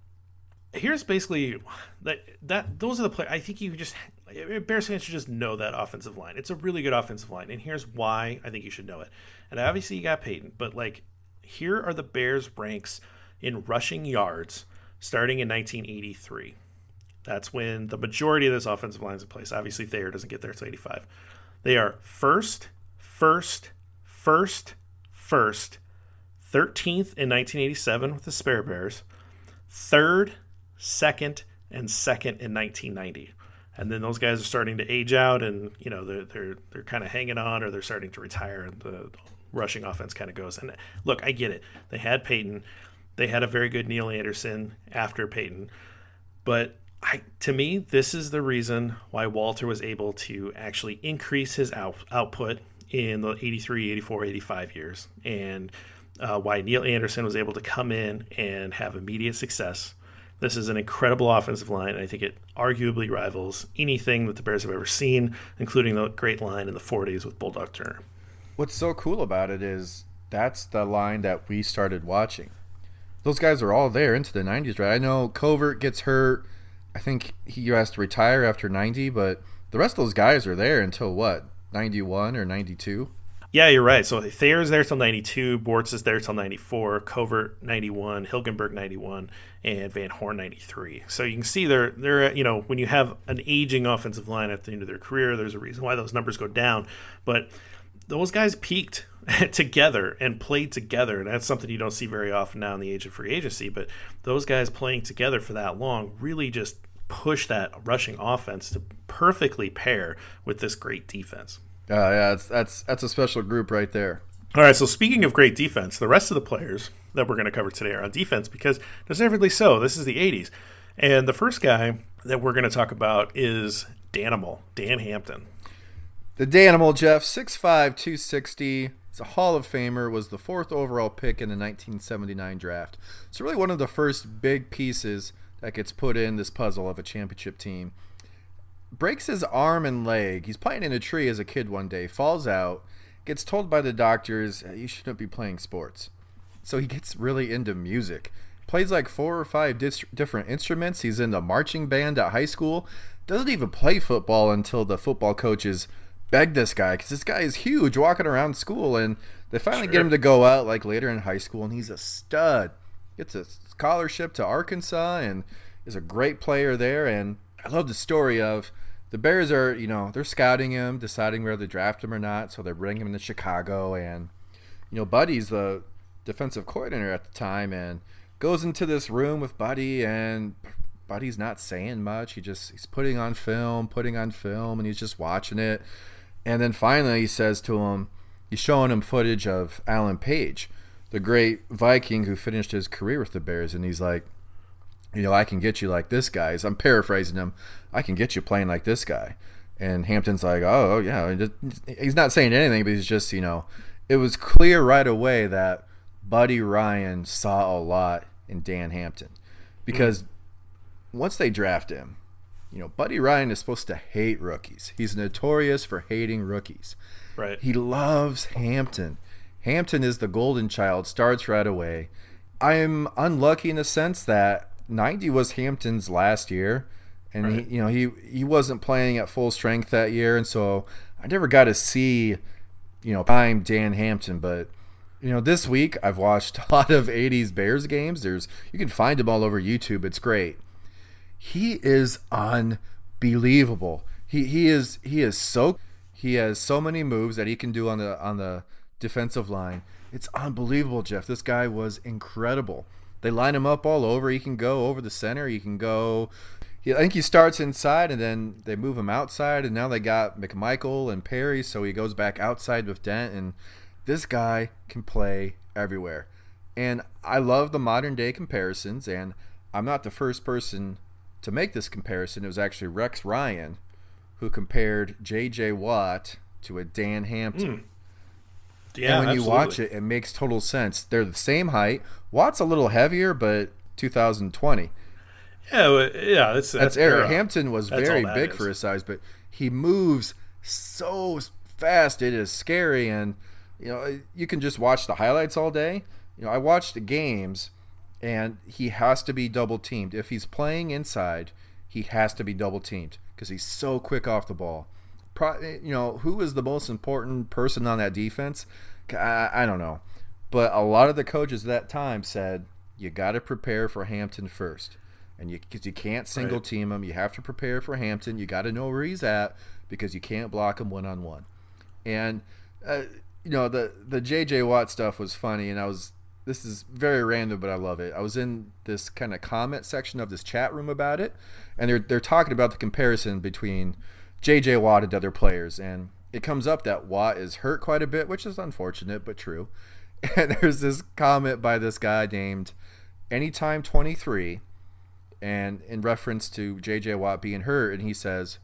Here's basically that that those are the play. I think you just Bears fans should just know that offensive line. It's a really good offensive line, and here's why I think you should know it. And obviously you got Payton, but like here are the Bears ranks in rushing yards starting in 1983. That's when the majority of this offensive line is in place. Obviously, Thayer doesn't get there until 85. They are first, first, first, first, 13th in 1987 with the Spare Bears, third, second, and second in 1990. And then those guys are starting to age out, and you know they're they're they're kind of hanging on, or they're starting to retire, and the rushing offense kind of goes. And look, I get it. They had Payton, they had a very good Neal Anderson after Payton, but I, to me, this is the reason why Walter was able to actually increase his out, output in the 83, 84, 85 years, and uh, why Neal Anderson was able to come in and have immediate success. This is an incredible offensive line, I think it arguably rivals anything that the Bears have ever seen, including the great line in the 40s with Bulldog Turner. What's so cool about it is that's the line that we started watching. Those guys are all there into the 90s, right? I know Covert gets hurt I think he has to retire after 90, but the rest of those guys are there until what, 91 or 92? Yeah, you're right. So Thayer's there till 92, Bortz is there till 94, Covert 91, Hilgenberg 91, and Van Horn 93. So you can see they're, they're, you know, when you have an aging offensive line at the end of their career, there's a reason why those numbers go down. But those guys peaked together and played together. And that's something you don't see very often now in the age of free agency. But those guys playing together for that long really just push that rushing offense to perfectly pair with this great defense. Uh, yeah, that's that's that's a special group right there. All right, so speaking of great defense, the rest of the players that we're going to cover today are on defense because deservedly so. This is the 80s. And the first guy that we're going to talk about is Danimal, Dan Hampton. The Danimal, Jeff, 6'5", 260. He's a Hall of Famer, was the fourth overall pick in the 1979 draft. It's really one of the first big pieces that gets put in this puzzle of a championship team. Breaks his arm and leg. He's playing in a tree as a kid one day, falls out, gets told by the doctors, you shouldn't be playing sports. So he gets really into music. Plays like four or five dis- different instruments. He's in the marching band at high school. Doesn't even play football until the football coaches – beg this guy because this guy is huge walking around school and they finally sure. get him to go out like later in high school and he's a stud gets a scholarship to arkansas and is a great player there and i love the story of the bears are you know they're scouting him deciding whether to draft him or not so they're bringing him to chicago and you know buddy's the defensive coordinator at the time and goes into this room with buddy and buddy's not saying much he just he's putting on film putting on film and he's just watching it and then finally, he says to him, he's showing him footage of Alan Page, the great Viking who finished his career with the Bears. And he's like, you know, I can get you like this guy. I'm paraphrasing him. I can get you playing like this guy. And Hampton's like, oh, yeah. He's not saying anything, but he's just, you know, it was clear right away that Buddy Ryan saw a lot in Dan Hampton. Because mm. once they draft him, you know, Buddy Ryan is supposed to hate rookies. He's notorious for hating rookies. Right. He loves Hampton. Hampton is the golden child, starts right away. I am unlucky in the sense that 90 was Hampton's last year and right. he you know he he wasn't playing at full strength that year and so I never got to see you know time Dan Hampton but you know this week I've watched a lot of 80s Bears games there's you can find them all over YouTube it's great he is unbelievable. He he is he is so he has so many moves that he can do on the on the defensive line. It's unbelievable, Jeff. This guy was incredible. They line him up all over. He can go over the center. He can go. I think he starts inside and then they move him outside, and now they got McMichael and Perry, so he goes back outside with Dent. And this guy can play everywhere. And I love the modern day comparisons, and I'm not the first person to make this comparison, it was actually Rex Ryan who compared J.J. Watt to a Dan Hampton. Hmm. Yeah, and when absolutely. you watch it, it makes total sense. They're the same height. Watt's a little heavier, but 2020. Yeah, well, yeah, that's That's Eric Hampton was That's very big is. for his size, but he moves so fast. It is scary, and you know you can just watch the highlights all day. You know, I watched the games, and he has to be double teamed if he's playing inside. He has to be double teamed because he's so quick off the ball. Pro, you know who is the most important person on that defense? I, I don't know, but a lot of the coaches at that time said you got to prepare for Hampton first and you because you can't single Right. team him. You have to prepare for Hampton. You got to know where he's at because you can't block him one on one. And uh, you know the the JJ Watt stuff was funny, and I was this is very random, but I love it. I was in this kind of comment section of this chat room about it, and they're they're talking about the comparison between JJ Watt and other players, and it comes up that Watt is hurt quite a bit, which is unfortunate but true. And there's this comment by this guy named Anytime 23 and in reference to JJ Watt being hurt, and he says,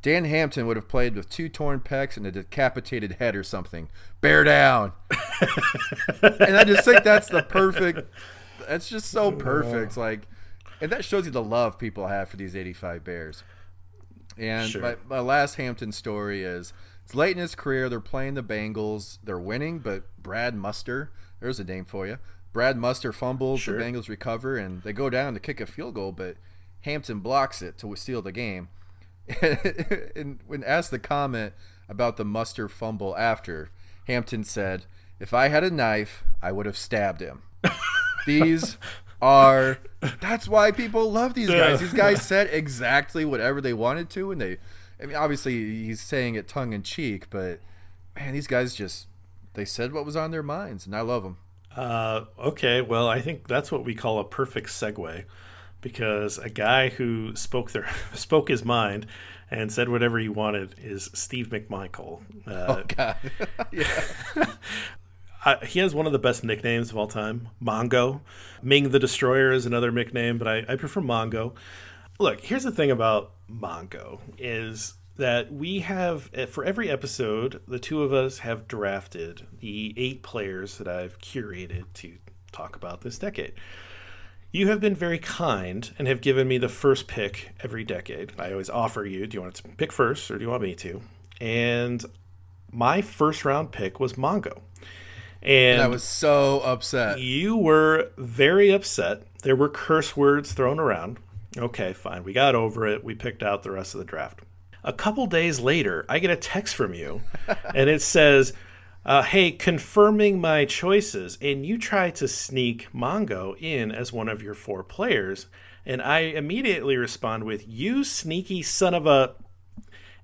Dan Hampton would have played with two torn pecs and a decapitated head or something. Bear down. and I just think that's the perfect. That's just so perfect. Like, and that shows you the love people have for these 85 Bears. And Sure. my, my last Hampton story is it's late in his career. They're playing the Bengals. They're winning, but Brad Muster, there's a name for you. Brad Muster fumbles. Sure. The Bengals recover, and they go down to kick a field goal, but Hampton blocks it to steal the game. and when asked the comment about the Muster fumble after, Hampton said, "If I had a knife, I would have stabbed him." These are that's why people love these guys. These guys said exactly whatever they wanted to, and they. I mean, obviously he's saying it tongue in cheek, but man, these guys just they said what was on their minds, and I love them. Uh, okay, well, I think that's what we call a perfect segue, because a guy who spoke their spoke his mind and said whatever he wanted is Steve McMichael. Uh, God, He has one of the best nicknames of all time, Mongo. Ming the Destroyer is another nickname, but I, I prefer Mongo. Look, here's the thing about Mongo is that we have eh, for every episode, the two of us have drafted the eight players that I've curated to talk about this decade. You have been very kind and have given me the first pick every decade. I always offer you, do you want to pick first or do you want me to? And my first round pick was Mongo. And I was so upset. you were very upset. There were curse words thrown around. Okay, fine. We got over it. We picked out the rest of the draft. A couple days later, I get a text from you, and it says, uh, Hey, confirming my choices. And you try to sneak Mongo in as one of your four players. And I immediately respond with, You sneaky son of a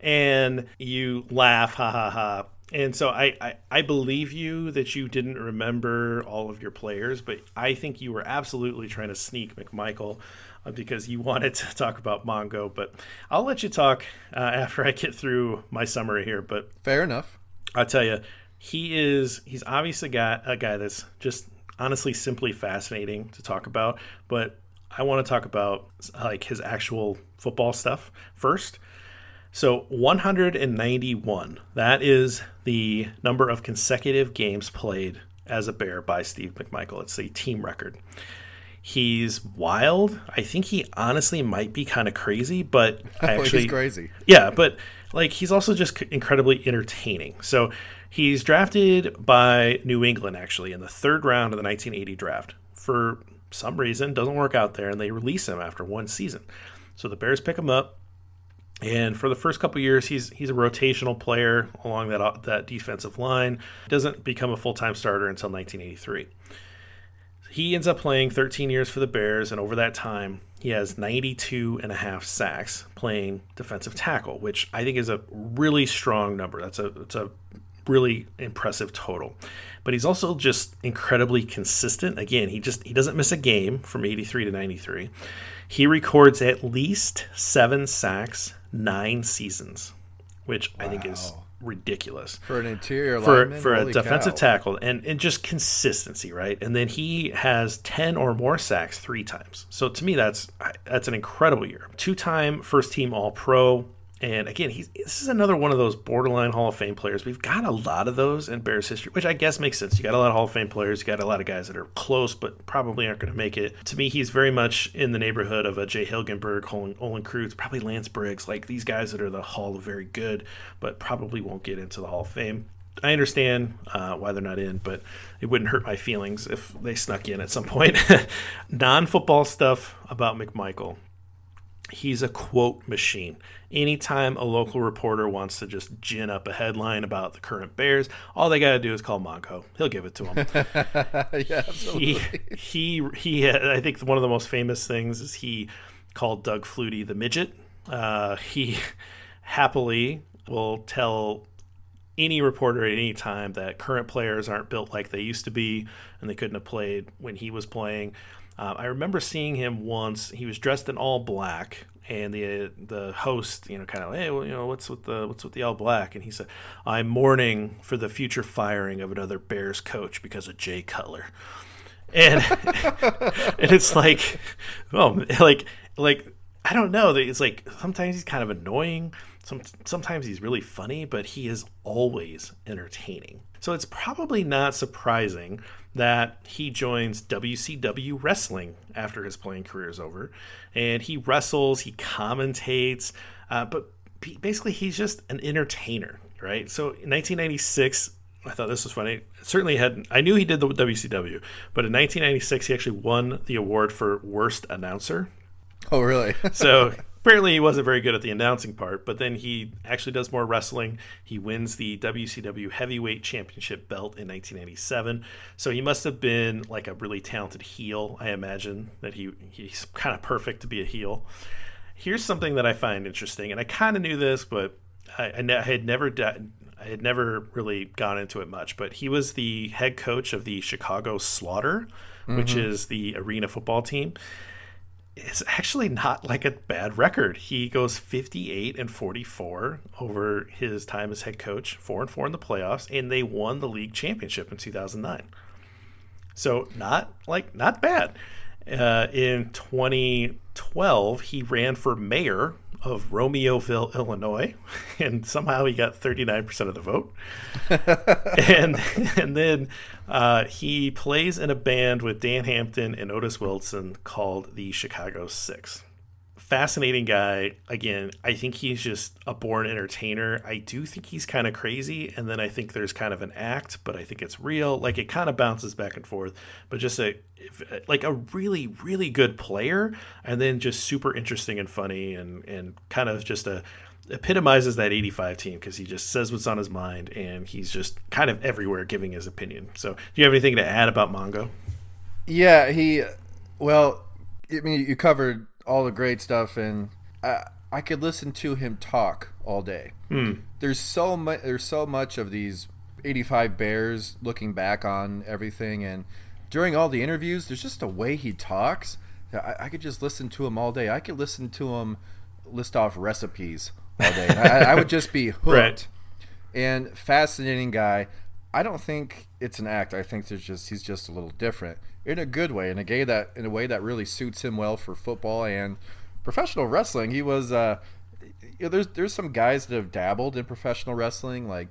and you laugh, ha ha ha. And so I, I, I believe you that you didn't remember all of your players, but I think you were absolutely trying to sneak McMichael uh, because you wanted to talk about Mongo. But I'll let you talk uh, after I get through my summary here. But Fair enough. I'll tell you, he is he's obviously got a guy that's just honestly simply fascinating to talk about. But I want to talk about like his actual football stuff first. So 191. That is the number of consecutive games played as a Bear by Steve McMichael. It's a team record. He's wild. I think he honestly might be kind of crazy, but I actually he's crazy. yeah, but like he's also just incredibly entertaining. So he's drafted by New England actually in the third round of the 1980 draft. For some reason, doesn't work out there, and they release him after one season. So the Bears pick him up, and for the first couple years, he's he's a rotational player along that uh, that defensive line. Doesn't become a full time starter until 1983. He ends up playing 13 years for the Bears, and over that time, he has 92 and a half sacks playing defensive tackle, which I think is a really strong number. That's a it's a really impressive total. But he's also just incredibly consistent. Again, he just he doesn't miss a game from 83 to 93. He records at least 7 sacks, 9 seasons, which I think is ridiculous For an interior for lineman, for a defensive cow. tackle and, and just consistency, right? And then he has 10 or more sacks three times. So to me that's that's an incredible year. Two-time first team all-pro And again, he's this is another one of those borderline Hall of Fame players. We've got a lot of those in Bears history, which I guess makes sense. You got a lot of Hall of Fame players, you got a lot of guys that are close, but probably aren't going to make it. To me, he's very much in the neighborhood of a Jay Hilgenberg, Olin, Olin Kreutz, probably Lance Briggs, like these guys that are the Hall of very good, but probably won't get into the Hall of Fame. I understand uh, why they're not in, but it wouldn't hurt my feelings if they snuck in at some point. Non football stuff about McMichael. He's a quote machine. Anytime a local reporter wants to just gin up a headline about the current Bears, all they got to do is call Mongo. He'll give it to them. yeah, absolutely. He, he, he, I think one of the most famous things is he called Doug Flutie the midget. Uh, he happily will tell any reporter at any time that current players aren't built like they used to be and they couldn't have played when he was playing. Uh, I remember seeing him once. He was dressed in all black, and the the host, you know, kind of, hey, well, you know, what's with the what's with the all black? And he said, I'm mourning for the future firing of another Bears coach because of Jay Cutler. And and it's like, oh, like like I don't know. It's like sometimes he's kind of annoying. Some, sometimes he's really funny, but he is always entertaining. So it's probably not surprising that he joins WCW Wrestling after his playing career is over. And he wrestles, he commentates, uh, but basically he's just an entertainer, right? So in 1996, I thought this was funny. Certainly had I knew he did the WCW, but in 1996 he actually won the award for worst announcer. Oh, really? so apparently he wasn't very good at the announcing part, but then he actually does more wrestling. He wins the WCW Heavyweight Championship belt in 1987. So he must have been like a really talented heel. I imagine that he he's kind of perfect to be a heel. Here's something that I find interesting, and I kind of knew this, but I, I, ne- I had never. I had never really gone into it much, but he was the head coach of the Chicago Slaughter, mm-hmm. which is the arena football team it's actually not like a bad record. He goes 58 and 44 over his time as head coach, 4 and 4 in the playoffs, and they won the league championship in 2009. So not like not bad. Uh, in 2012, he ran for mayor of Romeoville, Illinois, and somehow he got 39% of the vote. and and then uh, he plays in a band with Dan Hampton and Otis Wilson called the Chicago Six. Fascinating guy. Again, I think he's just a born entertainer. I do think he's kind of crazy, and then I think there's kind of an act, but I think it's real. Like it kind of bounces back and forth, but just a like a really really good player, and then just super interesting and funny, and and kind of just a epitomizes that 85 team because he just says what's on his mind and he's just kind of everywhere giving his opinion. So, do you have anything to add about Mongo? Yeah, he, well, I mean, you covered all the great stuff, and I, I could listen to him talk all day. Mm. There's so much. There's so much of these 85 Bears looking back on everything, and during all the interviews, there's just a way he talks. I, I could just listen to him all day. I could listen to him list off recipes all day. I, I, would just be hooked. Right. And fascinating guy. I don't think it's an act. I think there's just he's just a little different in a good way, in a gay that in a way that really suits him well for football and professional wrestling. He was uh, you know, there's there's some guys that have dabbled in professional wrestling like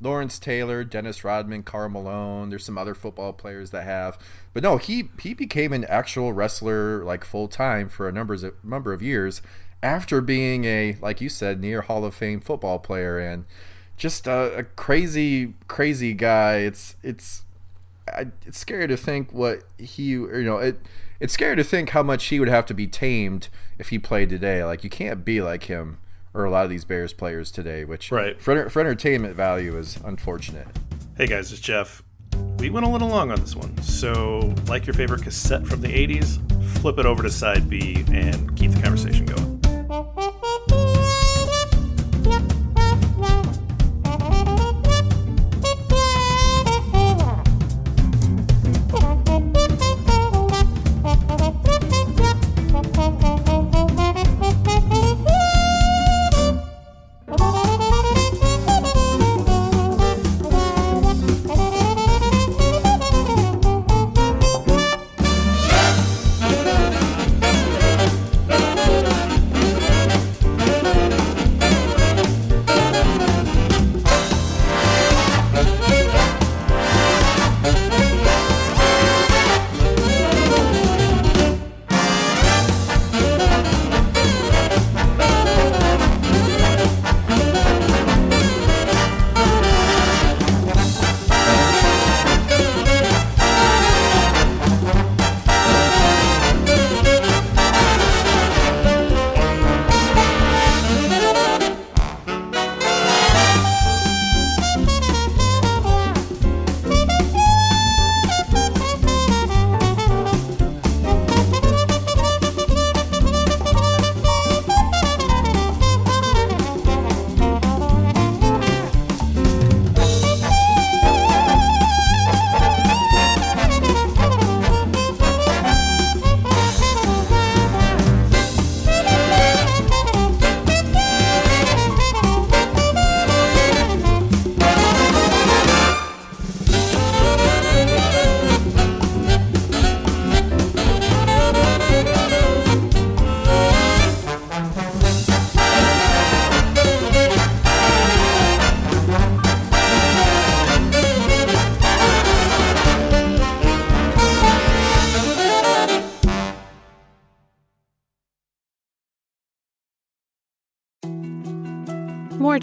Lawrence Taylor, Dennis Rodman, Karl Malone. There's some other football players that have, but no, he he became an actual wrestler like full time for a number of number of years, after being a like you said near Hall of Fame football player and just a, a crazy crazy guy. It's it's I, it's scary to think what he you know it it's scary to think how much he would have to be tamed if he played today. Like you can't be like him or a lot of these Bears players today, which right. for, for entertainment value is unfortunate. Hey guys, it's Jeff. We went a little long on this one, so like your favorite cassette from the 80s, flip it over to side B and keep the conversation going.